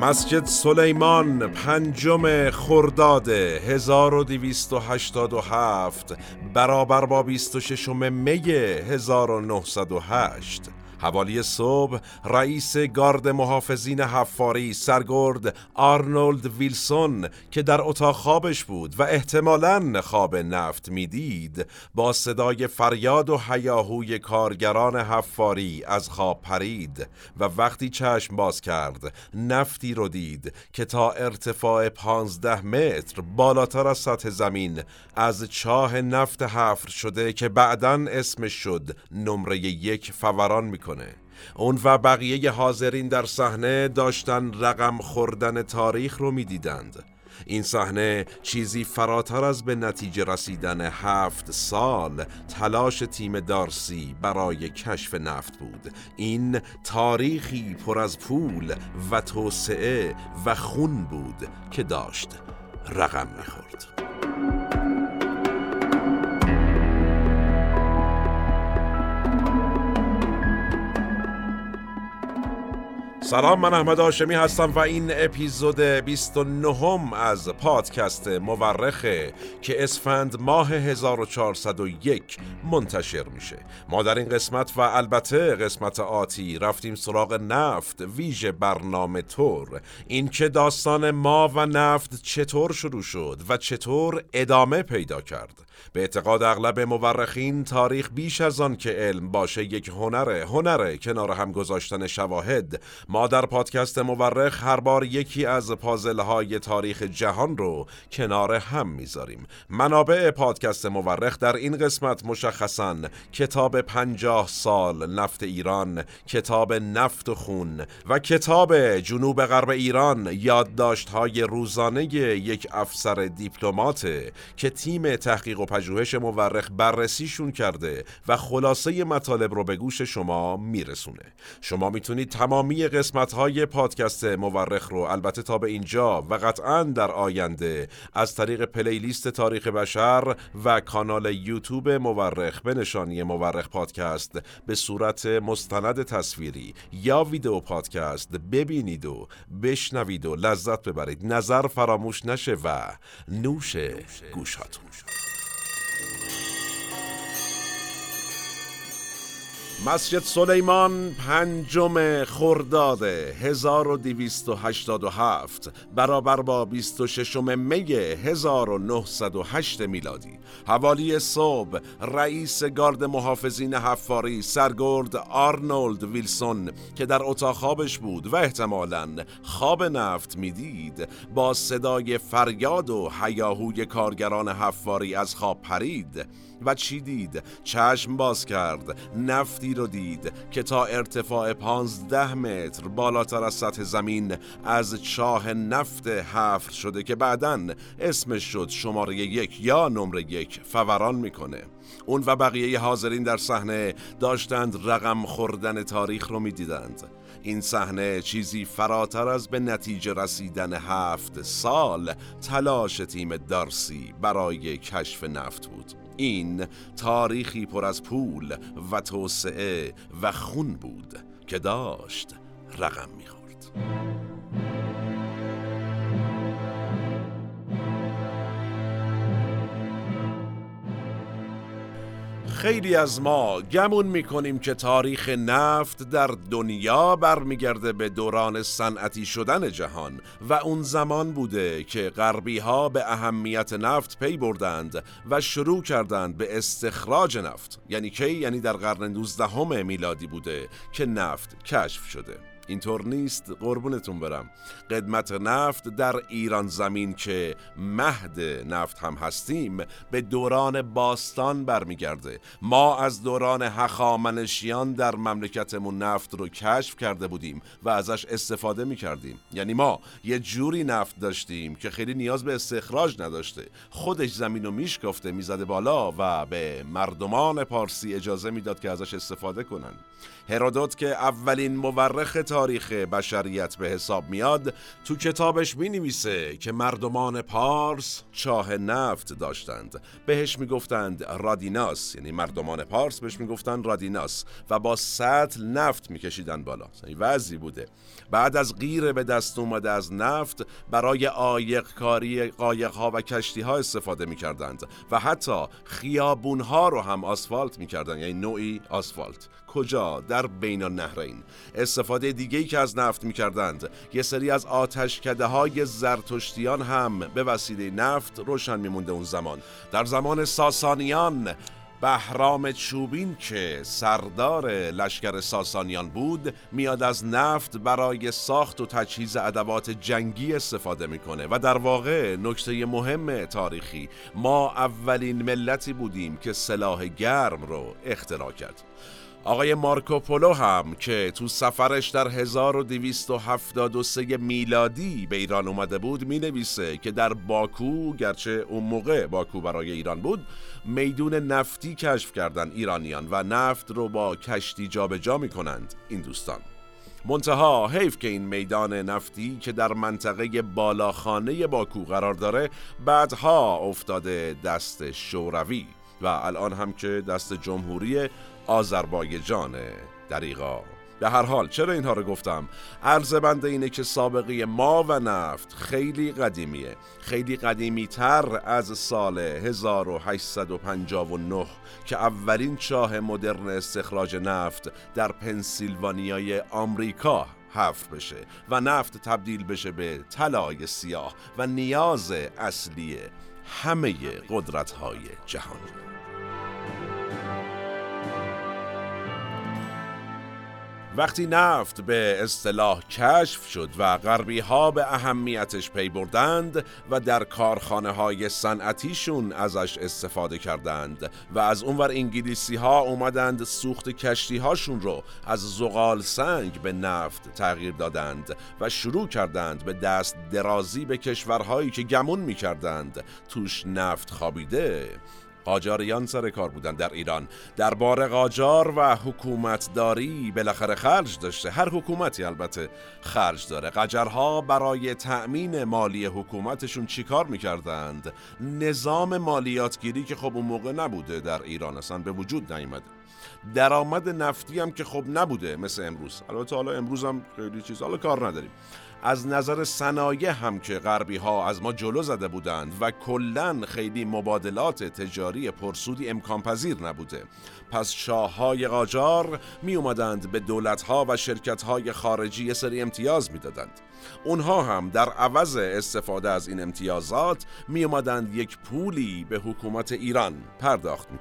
مسجد سلیمان پنجم خرداد 1287 برابر با 26 می 1908 حوالی صبح رئیس گارد محافظین حفاری سرگرد آرنولد ویلسون که در اتاق خوابش بود و احتمالا خواب نفت می‌دید با صدای فریاد و حیاهوی کارگران حفاری از خواب پرید و وقتی چشم باز کرد نفتی رو دید که تا ارتفاع پانزده متر بالاتر از سطح زمین از چاه نفت حفر شده که بعدا اسمش شد نمره یک فوران می‌کنه اون و بقیه حاضرین در صحنه داشتن رقم خوردن تاریخ رو می‌دیدند. این صحنه چیزی فراتر از به نتیجه رسیدن هفت سال تلاش تیم دارسی برای کشف نفت بود. این تاریخی پر از پول و توسعه و خون بود که داشت رقم می‌خورد. سلام من احمد آشمی هستم و این اپیزود 29 از پادکست مورخه که اسفند ماه 1401 منتشر میشه. ما در این قسمت و البته قسمت آتی رفتیم سراغ نفت ویژه برنامه تور این که داستان ما و نفت چطور شروع شد و چطور ادامه پیدا کرد؟ به اعتقاد اغلب مورخین تاریخ بیش از آن که علم باشه یک هنره هنره کنار هم گذاشتن شواهد. ما در پادکست مورخ هر بار یکی از پازلهای تاریخ جهان رو کنار هم می‌ذاریم. منابع پادکست مورخ در این قسمت مشخصا کتاب پنجاه سال نفت ایران کتاب نفت و خون و کتاب جنوب غرب ایران یادداشت های روزانه یک افسر دیپلمات که تیم تحقیق و پژوهش مورخ بررسیشون کرده و خلاصه مطالب رو به گوش شما میرسونه. شما می‌تونید تمامی قسمت های پادکست مورخ رو البته تا به اینجا و قطعا در آینده از طریق پلیلیست تاریخ بشر و کانال یوتیوب مورخ به نشانی مورخ پادکست به صورت مستند تصویری یا ویدیو پادکست ببینید و بشنوید و لذت ببرید. نظر فراموش نشه و نوش گوشاتون. مسجد سلیمان پنجم خرداد 1287 برابر با 26 می 1908 میلادی. حوالی صبح رئیس گارد محافظین حفاری سرگرد آرنولد ویلسون که در اتاق خوابش بود و احتمالاً خواب نفت می‌دید با صدای فریاد و حیاهوی کارگران حفاری از خواب پرید. و چی دید؟ چشم باز کرد نفتی رو دید که تا ارتفاع پانزده متر بالاتر از سطح زمین از چاه نفت حفر شده که بعدا اسمش شد شماره یک یا نمره یک فوران می‌کنه. اون و بقیه حاضرین در صحنه داشتند رقم خوردن تاریخ رو می‌دیدند. این صحنه چیزی فراتر از به نتیجه رسیدن هفت سال تلاش تیم دارسی برای کشف نفت بود. این تاریخی پر از پول و توسعه و خون بود که داشت رقم می‌خورد. خیلی از ما گمون می‌کنیم که تاریخ نفت در دنیا برمیگرده به دوران صنعتی شدن جهان و اون زمان بوده که غربی ها به اهمیت نفت پی بردند و شروع کردند به استخراج نفت. یعنی کی؟ یعنی در قرن 19 میلادی بوده که نفت کشف شده. اینطور نیست قربونتون برم. قدمت نفت در ایران زمین که مهد نفت هم هستیم به دوران باستان برمیگرده. ما از دوران هخامنشیان در مملکتمون نفت رو کشف کرده بودیم و ازش استفاده می‌کردیم. یعنی ما یه جوری نفت داشتیم که خیلی نیاز به استخراج نداشته. خودش زمین رو میشکافته می‌زده بالا و به مردمان پارسی اجازه می‌داد که ازش استفاده کنن. هرودوت که اولین مورخ تاریخ بشریت به حساب میاد تو کتابش می نویسه که مردمان پارس چاه نفت داشتند. بهش می‌گفتند رادیناس یعنی مردمان پارس بهش می‌گفتند رادیناس و با سطل نفت میکشیدن بالا. این وضعی بوده. بعد از غیر به دست اومده از نفت برای آیق کاری قایق ها و کشتی ها استفاده می‌کردند و حتی خیابون ها رو هم آسفالت می‌کردند یعنی نوعی آسفالت. کجا در بین النهرین. استفاده دیگه ای که از نفت می‌کردند. یه سری از آتشکده های زرتشتیان هم به وسیله نفت روشن میمونده اون زمان. در زمان ساسانیان بهرام چوبین که سردار لشکر ساسانیان بود میاد از نفت برای ساخت و تجهیز ادوات جنگی استفاده می‌کنه و در واقع نکته مهم تاریخی ما اولین ملتی بودیم که سلاح گرم رو اختراع کرد. آقای مارکوپولو هم که تو سفرش در 1273 میلادی به ایران اومده بود می نویسه که در باکو گرچه اون موقع باکو برای ایران بود میدون نفتی کشف کردن ایرانیان و نفت رو با کشتی جابجا جا می کنند این دوستان. منتها حیف که این میدان نفتی که در منطقه بالاخانه باکو قرار داره بعدها افتاده دست شوروی. و الان هم که دست جمهوری آذربایجان دریغا. به هر حال چرا اینها رو گفتم؟ عرض بنده اینه که سابقه ما و نفت خیلی قدیمیه. خیلی قدیمی تر از سال 1859 که اولین چاه مدرن استخراج نفت در پنسیلوانیای آمریکا حفر بشه و نفت تبدیل بشه به طلای سیاه و نیاز اصلی همه قدرت های جهانی وقتی نفت به اصطلاح کشف شد و غربی ها به اهمیتش پی بردند و در کارخانه های صنعتیشون ازش استفاده کردند و از اونور انگلیسی ها اومدند سوخت کشتی هاشون رو از زغال سنگ به نفت تغییر دادند و شروع کردند به دست درازی به کشورهایی که گمون می کردند توش نفت خوابیده. قاجاریان سر کار بودن در ایران. درباره قاجار و حکومتداری بالاخره خرج داشته. هر حکومتی البته خرج داره. قجرها برای تأمین مالی حکومتشون چیکار می‌کردند؟ نظام مالیاتگیری که خب اون موقع نبوده در ایران اصلا به وجود نیامده درآمد نفتی هم که خب نبوده مثل امروز. البته حالا امروز هم خیلی چیز حالا کار نداریم. از نظر صنایع هم که غربی ها از ما جلو زده بودند و کلا خیلی مبادلات تجاری پرسودی امکان پذیر نبوده. پس شاه های قاجار می اومدند به دولت ها و شرکت های خارجی سری امتیاز می‌دادند اونها هم در عوض استفاده از این امتیازات می اومدند یک پولی به حکومت ایران پرداخت می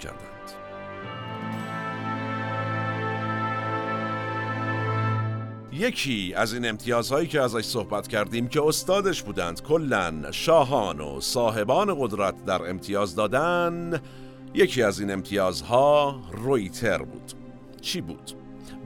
یکی از این امتیازهایی که ازش صحبت کردیم که استادش بودند کلا شاهان و صاحبان قدرت در امتیاز دادن یکی از این امتیازها رویتر بود چی بود؟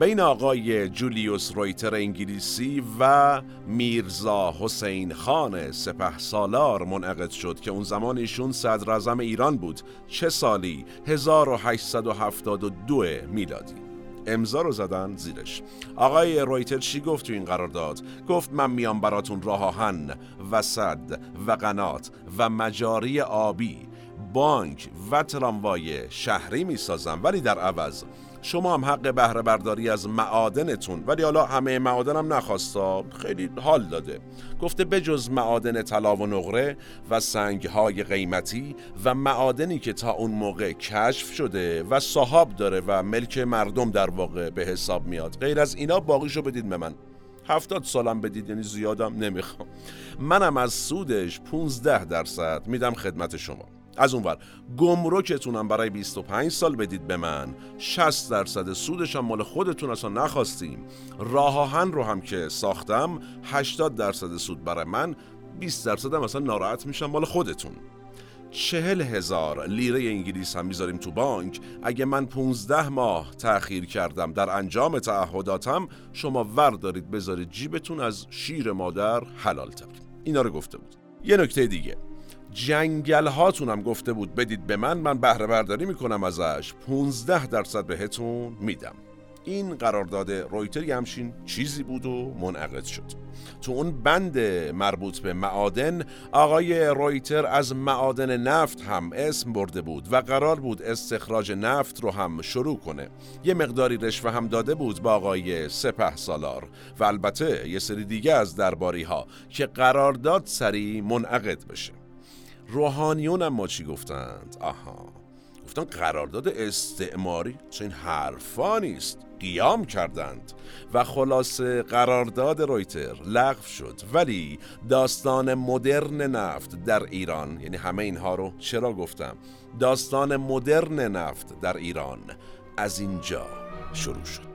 بین آقای جولیوس رویتر انگلیسی و میرزا حسین خان سپه سالار منعقد شد که اون زمان ایشون صدر ایران بود چه سالی؟ 1872 میلادی امضا رو زدن زیرش. آقای رویتر چی گفت تو این قرارداد؟ گفت من میام براتون راه آهن و صد و قنات و مجاری آبی بانک و تراموای شهری می‌سازم. ولی در عوض شما هم حق بهره برداری از معادنتون. ولی حالا همه معادنم نخواستا خیلی حال داده. گفته بجز معادن طلا و نقره و سنگهای قیمتی و معادنی که تا اون موقع کشف شده و صحاب داره و ملک مردم در واقع به حساب میاد. غیر از اینا باقیشو بدید به من. هفتاد سالم بدید یعنی زیادم نمی‌خوام. منم از سودش 15 درصد میدم خدمت شما. از اونور. گمرکتونم برای 25 سال بدید به من. 60 درصد سودش هم مال خودتون اصلا نخواستیم. راه آهن رو هم که ساختم 80 درصد سود برای من 20 درصد هم اصلا ناراحت میشم مال خودتون. چهل هزار لیره انگلیس هم می‌ذاریم تو بانک. اگه من 15 ماه تأخیر کردم در انجام تعهداتم شما ور دارید بذارید جیبتون از شیر مادر حلال تر. اینا رو گفته بود. یه نکته دیگه. جنگل هاتون هم گفته بود بدید به من من بهره برداری می‌کنم ازش. 15 درصد بهتون میدم. این قرارداد رویتر همچین چیزی بود و منعقد شد. تو اون بند مربوط به معادن آقای رویتر از معادن نفت هم اسم برده بود و قرار بود استخراج نفت رو هم شروع کنه. یه مقداری رشوه هم داده بود با آقای سپه سالار و البته یه سری دیگه از درباری ها که قرارداد سری منعقد بشه. روحانیون هم ما چی گفتند؟ آها. گفتن قرارداد استعماری چه این حرفا نیست. قیام کردند. و خلاص قرارداد رویتر لغو شد. ولی داستان مدرن نفت در ایران یعنی همه اینها رو چرا گفتم؟ داستان مدرن نفت در ایران از اینجا شروع شد.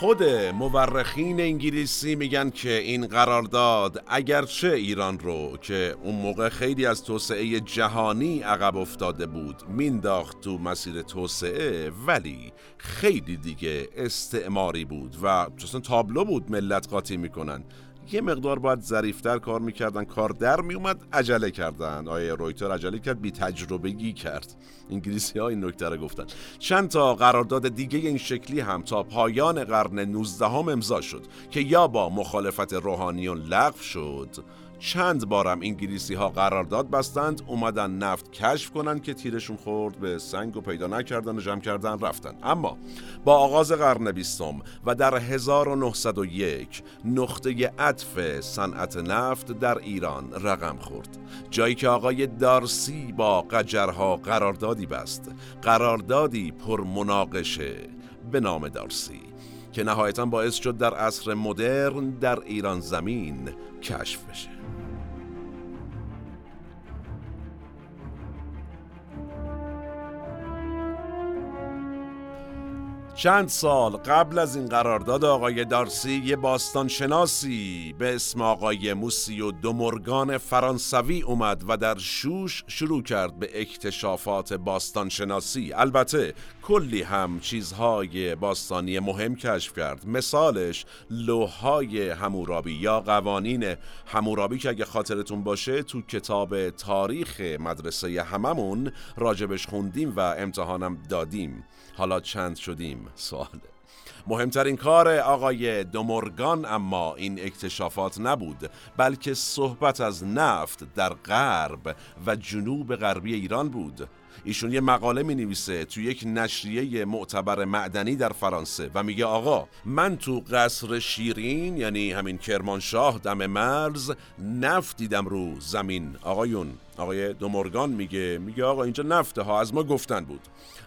خود مورخین انگلیسی میگن که این قرارداد اگرچه ایران رو که اون موقع خیلی از توسعه جهانی عقب افتاده بود مینداخت تو مسیر توسعه ولی خیلی دیگه استعماری بود و چون تابلو بود ملت قاطی می‌کنن. یه مقدار باید ظریفتر کار می‌کردن. کار در میومد عجله کردن. آیه رویتر عجله کرد بی تجربگی کرد. انگلیسی ها این نکته رو گفتن. چند تا قرارداد دیگه این شکلی هم تا پایان قرن 19 هم امضا شد که یا با مخالفت روحانیون لغو شد چند بارم انگلیسی ها قرارداد بستند اومدن نفت کشف کنند که تیرشون خورد به سنگ و پیدا نکردن و جمع کردن رفتن. اما با آغاز قرن بیستم و در 1901 نقطه عطف صنعت نفت در ایران رقم خورد. جایی که آقای دارسی با قجرها قراردادی بست. قراردادی پر مناقشه به نام دارسی که نهایتا باعث شد در عصر مدرن در ایران زمین کشف بشه. چند سال قبل از این قرارداد آقای دارسی یه باستان شناسی به اسم آقای موسی و دومرگان فرانسوی اومد و در شوش شروع کرد به اکتشافات باستان شناسی البته کلی هم چیزهای باستانی مهم کشف کرد. مثالش لوهای همورابی یا قوانین همورابی که اگه خاطرتون باشه تو کتاب تاریخ مدرسه هممون راجبش خوندیم و امتحانم دادیم. حالا چند شدیم؟ سواله مهمترین کار آقای دومورگان اما این اکتشافات نبود بلکه صحبت از نفت در غرب و جنوب غربی ایران بود. ایشون یه مقاله می نویسه تو یک نشریه معتبر معدنی در فرانسه و میگه آقا من تو قصر شیرین یعنی همین کرمانشاه دم مرز نفت دیدم رو زمین. آقایون آقای دومرگان میگه میگه آقا اینجا نفته ها از ما گفتن بود.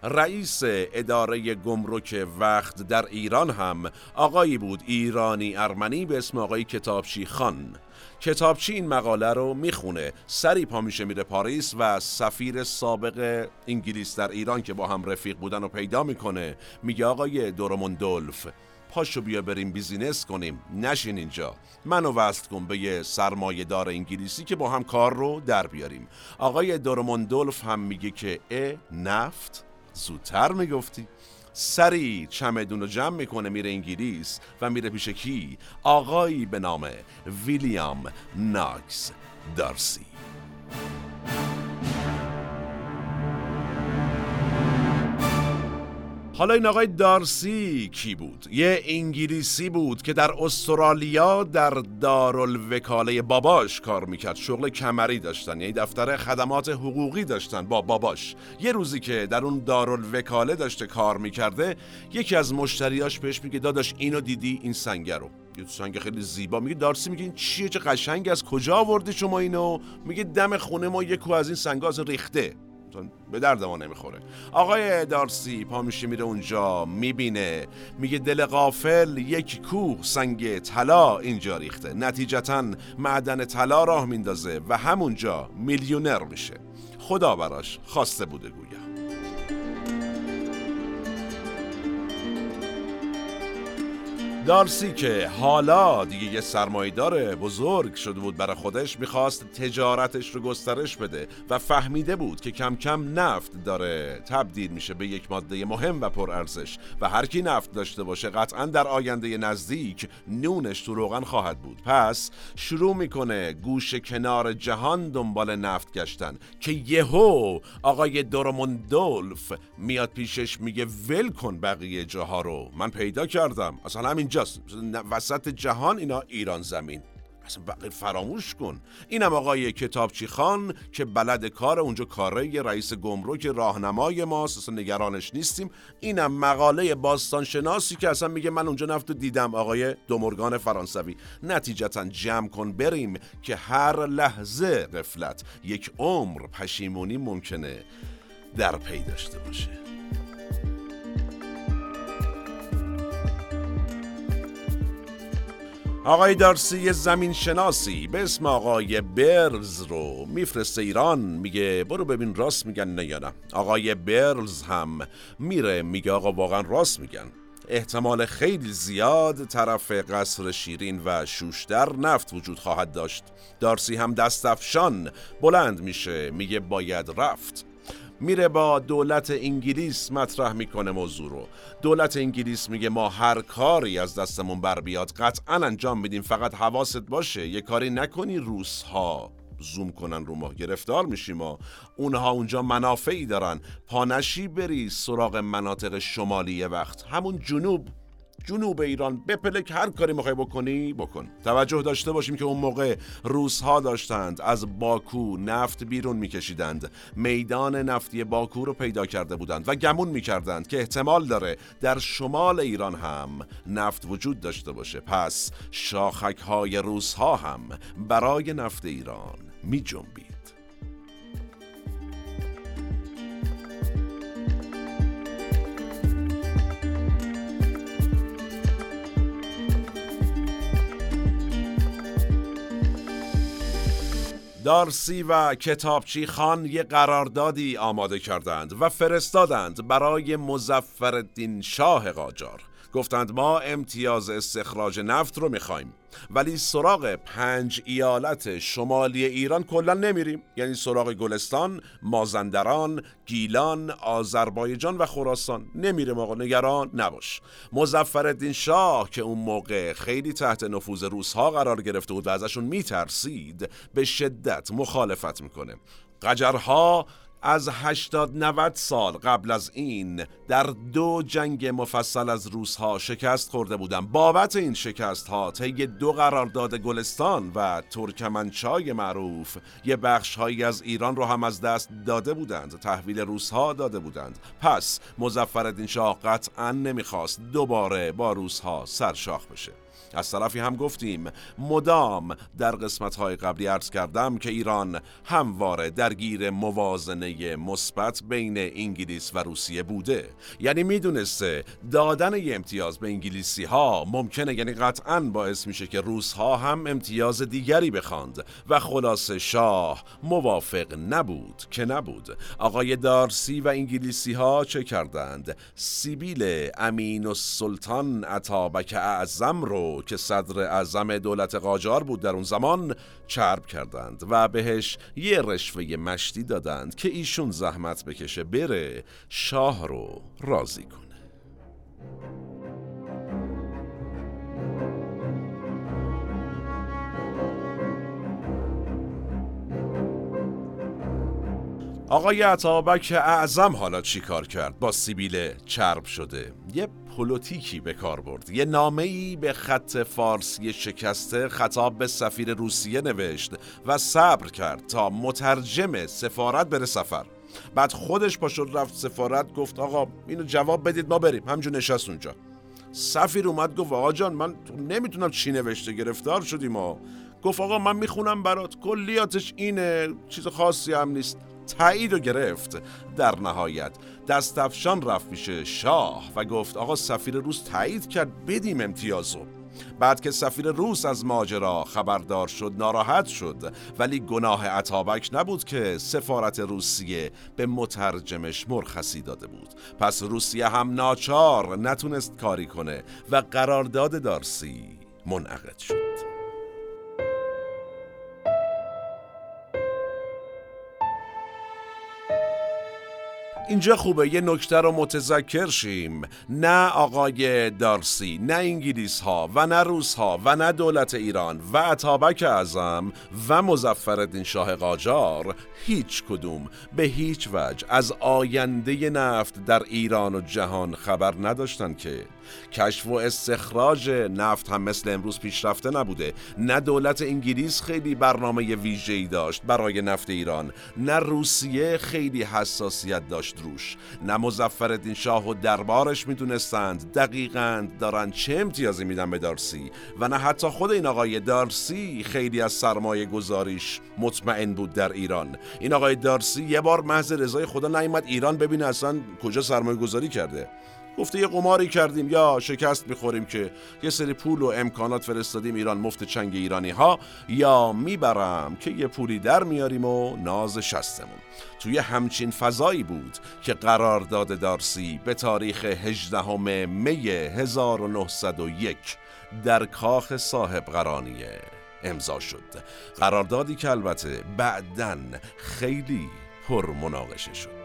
رئیس اداره گمرک وقت در ایران هم آقایی بود ایرانی ارمنی به اسم آقای کتابچی خان. کتابچی این مقاله رو می‌خونه سریع پا میشه میره پاریس و سفیر سابق انگلیس در ایران که با هم رفیق بودن رو پیدا می‌کنه میگه آقای دروموند ولف پاشو بیا بریم business کنیم. نشین اینجا. منو وصل کن به یه سرمایه دار انگلیسی که با هم کار رو در بیاریم. آقای دورموندولف هم میگه که ا نفت؟ زودتر می‌گفتی. سری چمدون رو جمع می‌کنه میره انگلیس و میره پیش کی؟ آقایی به نام ویلیام ناکس دارسی. حالا این آقای دارسی کی بود؟ یه انگلیسی بود که در استرالیا در دارالوکاله باباش کار می‌کرد. شغل کمری داشتن یعنی دفتر خدمات حقوقی داشتن با باباش. یه روزی که در اون دارالوکاله داشته کار می‌کرده یکی از مشتریاش بهش میگه داداش اینو دیدی؟ این سنگ رو. یه سنگ خیلی زیبا. میگه دارسی میگه این چیه؟ چه قشنگ از کجا آوردی شما اینو؟ میگه دم خونه ما یکو از این سنگ از ریخته. به درد ما نمی‌خوره. آقای دارسی پا میشه میره اونجا می‌بینه میگه دل غافل یک کوه سنگ طلا اینجا ریخته. نتیجتا معدن طلا راه میندازه و همونجا میلیونر میشه. خدا براش خواسته بوده گویا. دارسی که حالا دیگه یه سرمایدار بزرگ شده بود برای خودش می‌خواست تجارتش رو گسترش بده و فهمیده بود که کم کم نفت داره تبدیل میشه به یک ماده مهم و پرارزش و هر کی نفت داشته باشه قطعا در آینده نزدیک نونش تو روغن خواهد بود. پس شروع می‌کنه گوش کنار جهان دنبال نفت گشتن که یهو آقای دورموندولف میاد پیشش میگه ول کن بقیه جاها رو من پیدا کردم. اصلا همین اینجاست. وسط جهان اینا ایران زمین. اصلا بقیه فراموش کن. اینم آقای کتابچی خان که بلد کار اونجا کاره رئیس گمرک راهنمای ماست. اصلا نگرانش نیستیم. اینم مقاله باستان شناسی که اصلا میگه من اونجا نفت دیدم. آقای دومرگان فرانسوی. نتیجتا جمع کن بریم که هر لحظه قفلت یک عمر پشیمونی ممکنه در پی داشته باشه. آقای دارسی زمین شناسی. به اسم آقای برز رو. میفرسته ایران. میگه برو ببین راست میگن نه یا نه. آقای برز هم میره میگه آقا واقعا راست میگن. احتمال خیلی زیاد طرف قصر شیرین و شوشتر نفت وجود خواهد داشت. دارسی هم دست افشان بلند میشه. میگه باید رفت. میره با دولت انگلیس مطرح می‌کنه موضوع رو. دولت انگلیس میگه ما هر کاری از دستمون بر بیاد قطعا انجام میدیم. فقط حواست باشه یه کاری نکنی روس ها زوم کنن رو ما. گرفتار میشیم ما. اونها اونجا منافعی دارن. پانشی بری سراغ مناطق شمالی وقت. همون جنوب. جنوب ایران بپلک هر کاری می‌خوای بکنی بکن. توجه داشته باشیم که اون موقع روس ها داشتند از باکو نفت بیرون میکشیدند. میدان نفتی باکو رو پیدا کرده بودند و گمون می‌کردند که احتمال داره در شمال ایران هم نفت وجود داشته باشه. پس شاخک های روس ها هم برای نفت ایران می دارسی و کتابچی خان یه قراردادی آماده کردند و فرستادند برای مزفر شاه قاجار. گفتند ما امتیاز استخراج نفت رو می‌خوایم ولی سراغ پنج ایالت شمالی ایران کلا نمیریم. یعنی سراغ گلستان، مازندران، گیلان، آذربایجان و خراسان. نمیریم آقا نگران نباش. مزفر شاه که اون موقع خیلی تحت نفوذ روسها قرار گرفته بود و ازشون میترسید به شدت مخالفت می‌کنه. قجرها از 80 90 سال قبل از این در دو جنگ مفصل از روسها شکست خورده بودند بابت این شکست ها طی دو قرارداد گلستان و ترکمنچای معروف یه بخش هایی از ایران رو هم از دست داده بودند تحویل روسها داده بودند. پس مزفر شاه قطعا نمی‌خواست دوباره با روسها سرشاخ بشه. از طرفی هم گفتیم مدام در قسمت های قبلی عرض کردم که ایران همواره درگیر موازنه مثبت بین انگلیس و روسیه بوده. یعنی می‌دونسته دادن امتیاز به انگلیسی ها ممکنه یعنی قطعا باعث میشه که روس ها هم امتیاز دیگری بخواند. و خلاص شاه موافق نبود که نبود. آقای دارسی و انگلیسی ها چه کردند؟ سیبیل امین و سلطان عطابک اعظم رو که صدر اعظم دولت قاجار بود در اون زمان چرب کردند و بهش یه رشوه مشتی دادند که ایشون زحمت بکشه بره شاه رو راضی کنه. آقای عطابک اعظم حالا چی کار کرد؟ با سیبیل چرب شده. یه پولوتیکی به کار برد. یه نامه ای به خط فارسی شکسته خطاب به سفیر روسیه نوشت و صبر کرد تا مترجم سفارت بره سفر. بعد خودش پاشد رفت سفارت گفت آقا اینو جواب بدید ما بریم. همجور نشست اونجا. سفیر اومد گفت آقا جان من نمی‌تونم چی نوشته گرفتار شدیم و گفت آقا من می‌خونم برات. کلیاتش اینه چیز خاصی هم نیست. تایید و گرفت. در نهایت دستفشان رفت میشه شاه و گفت آقا سفیر روس تایید کرد بدیم امتیازو بعد که سفیر روس از ماجرا خبردار شد ناراحت شد. ولی گناه عطابک نبود که سفارت روسیه به مترجمش مرخصی داده بود. پس روسیه هم ناچار نتونست کاری کنه و قرارداد دارسی منعقد شد. اینجا خوبه یه نکته رو متذکر شیم. نه آقای دارسی نه انگلیس ها و نه روس ها و نه دولت ایران و عطابک اعظم و مزفردین شاه قاجار هیچ کدوم به هیچ وجه از آینده نفت در ایران و جهان خبر نداشتن که. کشف و استخراج نفت هم مثل امروز پیشرفته نبوده. نه دولت انگلیس خیلی برنامه ویژه‌ای داشت برای نفت ایران نه روسیه خیلی حساسیت داشت. روش. نه مزفردین شاه و دربارش می‌دونستند. دقیقا دارن چه امتیازی میدن به دارسی. و نه حتی خود این آقای دارسی خیلی از سرمایه گذاریش مطمئن بود در ایران. این آقای دارسی یه بار محض رضای خدا نیومد ایران ببینه اصلا کجا سرمایه گذاری کرده. گفته یه قماری کردیم یا شکست می‌خوریم که یه سری پول و امکانات فرستادیم ایران مفت چنگ ایرانی ها یا می‌برم که یه پولی در میاریم و ناز شستمون. توی همچین فضایی بود که قرارداد دارسی به تاریخ 18 می 1901 در کاخ صاحب قرانیه امضا شد. قراردادی که البته بعدن خیلی پر مناقشه شد.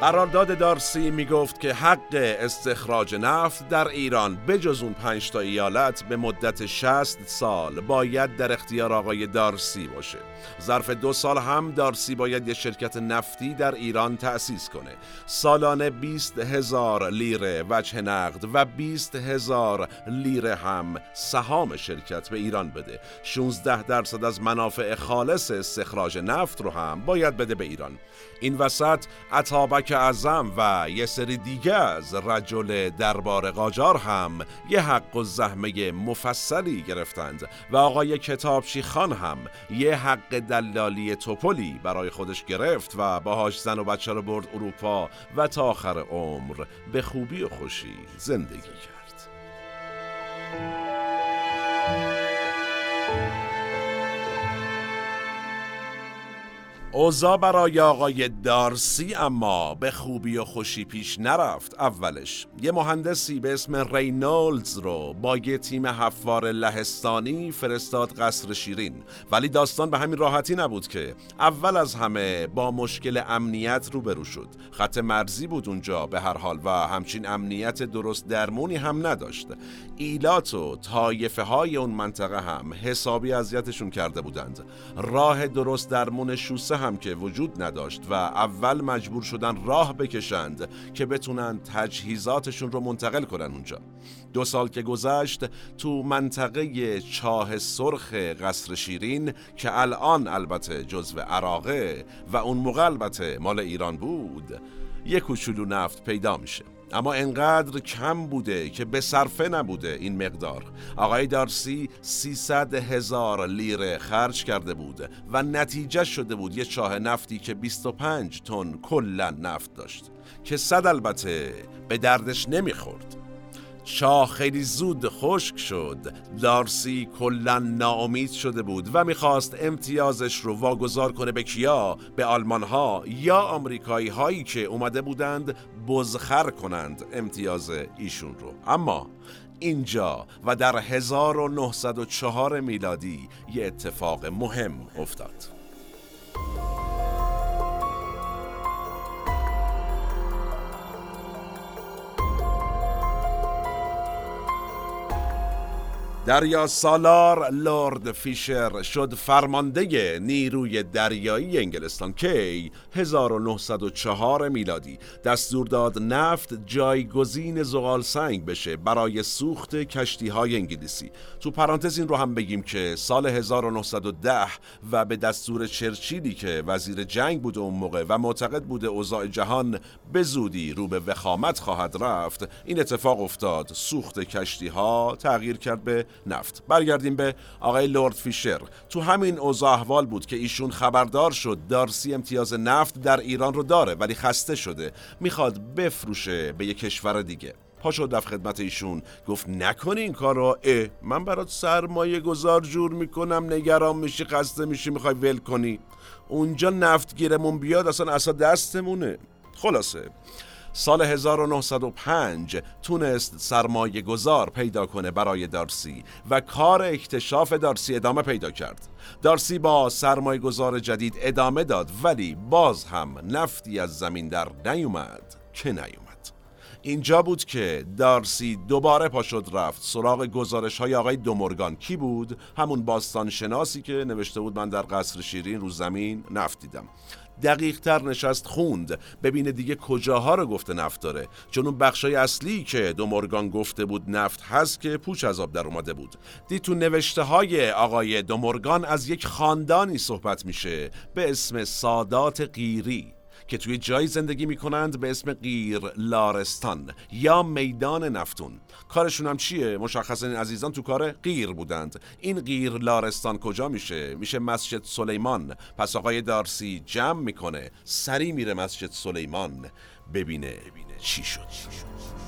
قرارداد دارسی می گفت که حق استخراج نفت در ایران بجز اون پنج تا ایالت به مدت 60 سال باید در اختیار آقای دارسی باشه. ظرف دو سال هم دارسی باید یه شرکت نفتی در ایران تأسیس کنه. سالانه 20 هزار لیره وجه نقد و 20 هزار لیره هم سهام شرکت به ایران بده. 16 درصد از منافع خالص استخراج نفت رو هم باید بده به ایران. این وسط عطابک اعظم و یه سری دیگه از رجل دربار قاجار هم یه حق و زحمه مفصلی گرفتند و آقای کتابچی خان هم یه حق دلالی توپلی برای خودش گرفت و باهاش زن و بچه رو برد اروپا و تا آخر عمر به خوبی و خوشی زندگی کرد. اوزا برای آقای دارسی اما به خوبی و خوشی پیش نرفت. اولش یه مهندسی به اسم رینولدز رو با یه تیم حفار لهستانی فرستاد قصر شیرین. ولی داستان به همین راحتی نبود که اول از همه با مشکل امنیت روبرو شد. خط مرزی بود اونجا به هر حال و همچین امنیت درست درمونی هم نداشت. ایلات و طایفه های اون منطقه هم حسابی اذیتشون کرده بودند. راه درست درمون شوسه هم که وجود نداشت و اول مجبور شدن راه بکشند که بتونن تجهیزاتشون رو منتقل کنن اونجا. دو سال که گذشت تو منطقه چاه سرخ قصر شیرین که الان البته جزو عراقه و اون موقع البته مال ایران بود یک کوچولو نفت پیدا میشه. اما انقدر کم بوده که به صرفه نبوده این مقدار. آقای دارسی 300 هزار لیره خرج کرده بود و نتیجه شده بود یه چاه نفتی که 25 تن کلا نفت داشت که صد البته به دردش نمی‌خورد. شاه خیلی زود خشک شد. دارسی کلا ناامید شده بود و می‌خواست امتیازش رو واگذار کنه به کیا؟ به آلمان ها یا آمریکایی هایی که اومده بودند بزخر کنند امتیاز ایشون رو. اما اینجا و در 1904 میلادی یه اتفاق مهم افتاد. دریا سالار لورد فیشر شد فرمانده نیروی دریایی انگلستان کی 1904 میلادی. دستور داد نفت جایگزین زغال سنگ بشه برای سوخت کشتی های انگلیسی. تو پرانتز این رو هم بگیم که سال 1910 و به دستور چرچیلی که وزیر جنگ بود اون موقع و معتقد بوده اوضاع جهان به زودی رو به وخامت خواهد رفت این اتفاق افتاد. سوخت کشتی ها تغییر کرد به نفت. برگردیم به آقای لورد فیشر. تو همین اوضاع احوال بود که ایشون خبردار شد دارسی امتیاز نفت در ایران رو داره ولی خسته شده. می‌خواد بفروشه به یک کشور دیگه. پا شد خدمت ایشون. گفت نکنی این کار رو اه من برات سرمایه گذار جور می‌کنم. نگران میشی خسته میشی می‌خوای ول کنی. اونجا نفت گیرمون بیاد اصلا اصلا دستمونه. خلاصه. سال 1905 تونست سرمایه گذار پیدا کنه برای دارسی و کار اکتشاف دارسی ادامه پیدا کرد. دارسی با سرمایه گذار جدید ادامه داد ولی باز هم نفتی از زمین در نیومد که نیومد. اینجا بود که دارسی دوباره پا شد رفت سراغ گزارش های آقای دومورگان. کی بود؟ همون باستان شناسی که نوشته بود من در قصر شیرین رو زمین نفت دیدم دقیق تر نشست خوند. ببینه دیگه کجاها رو گفته نفت داره. چون اون بخشای اصلی که دو مورگان گفته بود نفت هست که پوچ از آب در اومده بود. دید تو نوشته های آقای دو مورگان از یک خاندانی صحبت میشه به اسم سادات قیری. که توی جایی زندگی می‌کنند به اسم قیر لارستان یا میدان نفتون. کارشون هم چیه؟ مشخصا این عزیزان تو کار قیر بودند. این قیر لارستان کجا میشه؟ میشه مسجد سلیمان. پس آقای دارسی جمع می‌کنه. سری میره مسجد سلیمان. ببینه ببینه چی شد, چی شد.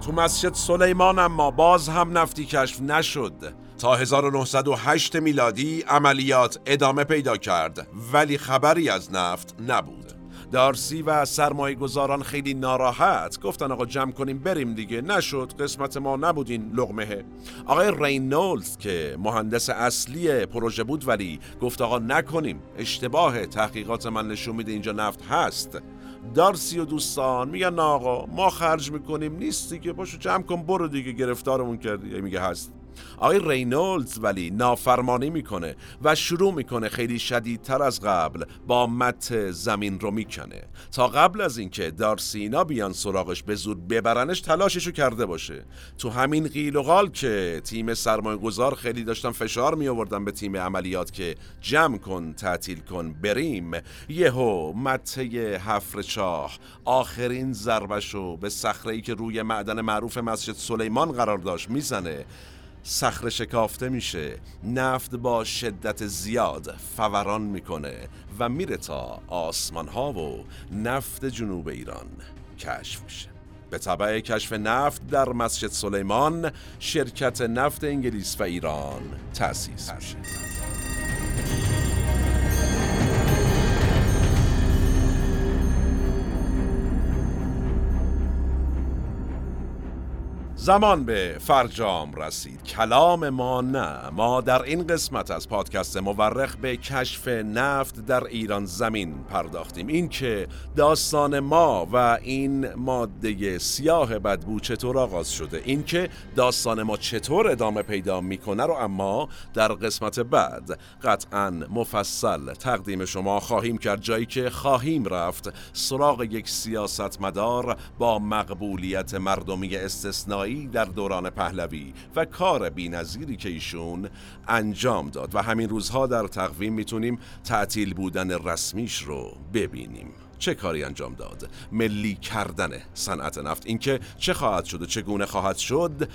تو مسجد سلیمان اما باز هم نفتی کشف نشد. تا 1908 میلادی عملیات ادامه پیدا کرد ولی خبری از نفت نبود. دارسی و سرمایه گذاران خیلی ناراحت گفتن آقا جمع کنیم بریم دیگه. نشد قسمت ما نبود این لغمه. آقای رینولز که مهندس اصلی پروژه بود ولی گفت آقا نکنیم اشتباه تحقیقات من نشون میده اینجا نفت هست. دارسی و دوستان. میگن آقا ما خرج می‌کنیم نیستی که باشو جمع کن برو دیگه گرفتارمون کردی. میگه هست. آقای رینولدز ولی نافرمانی می‌کنه و شروع می‌کنه خیلی شدیدتر از قبل با مت زمین رو می‌کنه. تا قبل از اینکه دارسینا بیان سراغش به زور ببرنش تلاششو کرده باشه. تو همین قیل و قال که تیم سرمایه گذار خیلی داشتن فشار می آوردن به تیم عملیات که جمع کن تعطیل کن بریم. یهو مته حفر چاه. آخرین ضربشو به صخره که روی معدن معروف مسجد سلیمان قرار داشت می‌زنه. صخره شکافته میشه. نفت با شدت زیاد فوران می‌کنه و میره تا آسمان ها و نفت جنوب ایران کشف میشه. به طبع کشف نفت در مسجد سلیمان شرکت نفت انگلیس و ایران تأسیس میشه. زمان به فرجام رسید. کلام ما نه. ما در این قسمت از پادکست مورخ به کشف نفت در ایران زمین پرداختیم. اینکه داستان ما و این ماده سیاه بدبو چطور آغاز شده. اینکه داستان ما چطور ادامه پیدا می‌کنه رو اما در قسمت بعد قطعا مفصل تقدیم شما خواهیم کرد. جایی که خواهیم رفت سراغ یک سیاستمدار با مقبولیت مردمی استثنایی در دوران پهلوی و کار بینظیری که ایشون انجام داد. و همین روزها در تقویم می‌تونیم تعطیل بودن رسمیش رو ببینیم. چه کاری انجام داد؟ ملی کردن صنعت نفت. اینکه چه خواهد شد و چگونه خواهد شد؟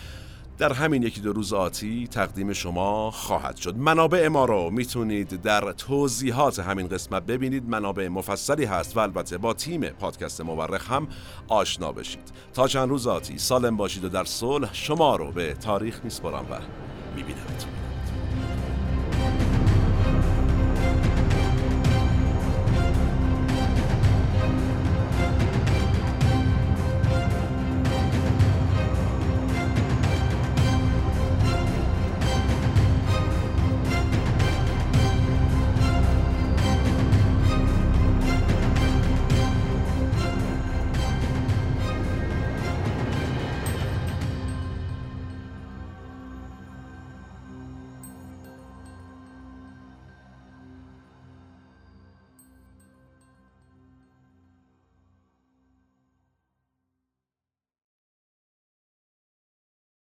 در همین یکی دو روز آتی تقدیم شما خواهد شد. منابع ما رو می‌تونید در توضیحات همین قسمت ببینید. منابع مفصلی هست و البته با تیم پادکست مورخ هم آشنا بشید. تا چند روز آتی سالم باشید و در صلح شما رو به تاریخ میسپرم و میبینمتون.